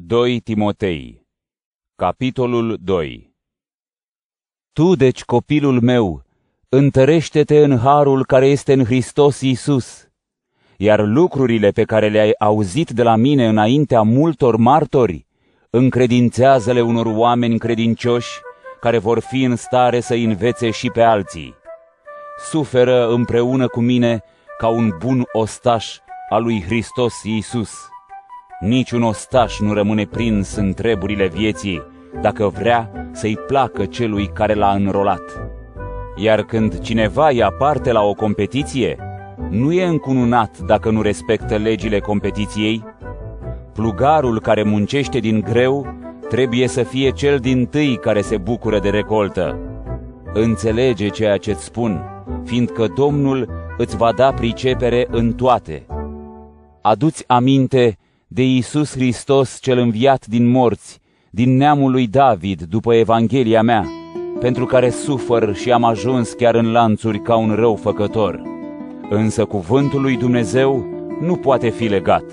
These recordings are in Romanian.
2 Timotei Capitolul 2 Tu, deci, copilul meu, întărește-te în harul care este în Hristos Iisus, iar lucrurile pe care le-ai auzit de la mine înaintea multor martori, încredințează-le unor oameni credincioși care vor fi în stare să învețe și pe alții. Suferă împreună cu mine ca un bun ostaș al lui Hristos Iisus. Niciun ostaș nu rămâne prins în treburile vieții dacă vrea să-i placă celui care l-a înrolat. Iar când cineva ia parte la o competiție, nu e încununat dacă nu respectă legile competiției. Plugarul care muncește din greu trebuie să fie cel din tâi care se bucură de recoltă. Înțelege ceea ce-ți spun, fiindcă Domnul îți va da pricepere în toate. Aduți aminte de Iisus Hristos cel înviat din morți, din neamul lui David, după Evanghelia mea, pentru care sufăr și am ajuns chiar în lanțuri ca un rău făcător. Însă cuvântul lui Dumnezeu nu poate fi legat.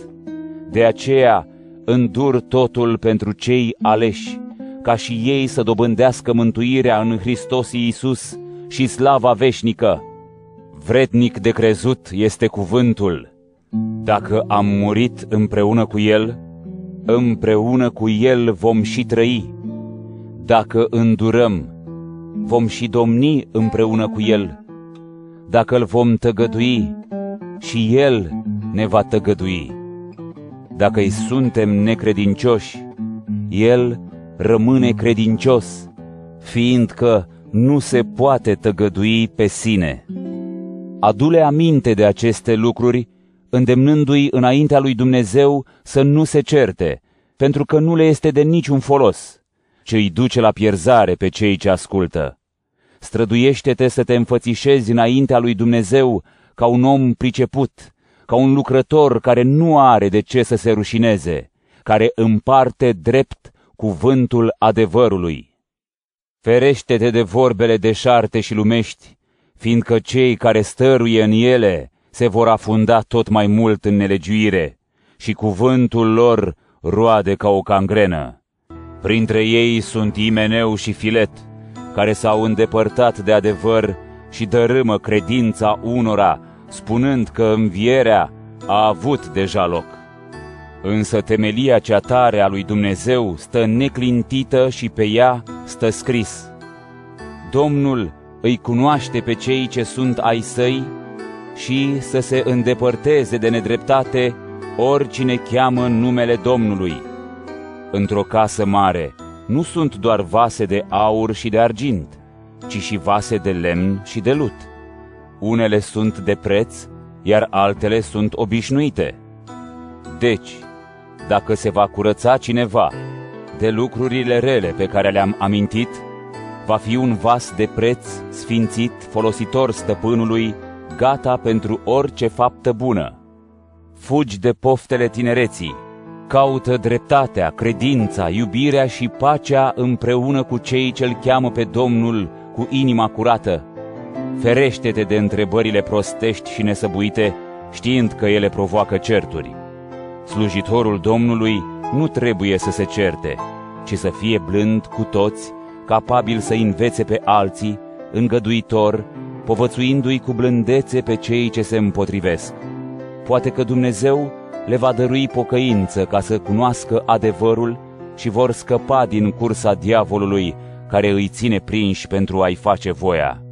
De aceea îndur totul pentru cei aleși, ca și ei să dobândească mântuirea în Hristos Iisus și slava veșnică. Vrednic de crezut este cuvântul, dacă am murit împreună cu El, împreună cu El vom și trăi. Dacă îndurăm, vom și domni împreună cu El. Dacă îl vom tăgădui, și El ne va tăgădui. Dacă îi suntem necredincioși, El rămâne credincios, fiindcă nu se poate tăgădui pe sine. Adule aminte de aceste lucruri îndemnându-i înaintea lui Dumnezeu să nu se certe, pentru că nu le este de niciun folos, ce îi duce la pierzare pe cei ce ascultă. Străduiește-te să te înfățișezi înaintea lui Dumnezeu ca un om priceput, ca un lucrător care nu are de ce să se rușineze, care împarte drept cuvântul adevărului. Ferește-te de vorbele deșarte și lumești, fiindcă cei care stăruie în ele se vor afunda tot mai mult în nelegiuire și cuvântul lor roade ca o cangrenă. Printre ei sunt Imeneu și Filet, care s-au îndepărtat de adevăr și dărâmă credința unora, spunând că învierea a avut deja loc. Însă temelia cea tare a lui Dumnezeu stă neclintită și pe ea stă scris. Domnul îi cunoaște pe cei ce sunt ai săi și să se îndepărteze de nedreptate oricine cheamă numele Domnului. Într-o casă mare nu sunt doar vase de aur și de argint, ci și vase de lemn și de lut. Unele sunt de preț, iar altele sunt obișnuite. Deci, dacă se va curăța cineva de lucrurile rele pe care le-am amintit, va fi un vas de preț, sfințit, folositor stăpânului, gata pentru orice faptă bună. Fugi de poftele tinereții, caută dreptatea, credința, iubirea și pacea împreună cu cei ce-L cheamă pe Domnul cu inima curată. Ferește-te de întrebările prostești și nesăbuite, știind că ele provoacă certuri. Slujitorul Domnului nu trebuie să se certe, ci să fie blând cu toți, capabil să învețe pe alții, îngăduitor, povățuindu-i cu blândețe pe cei ce se împotrivesc. Poate că Dumnezeu le va dărui pocăință ca să cunoască adevărul și vor scăpa din cursa diavolului care îi ține prinși pentru a-i face voia.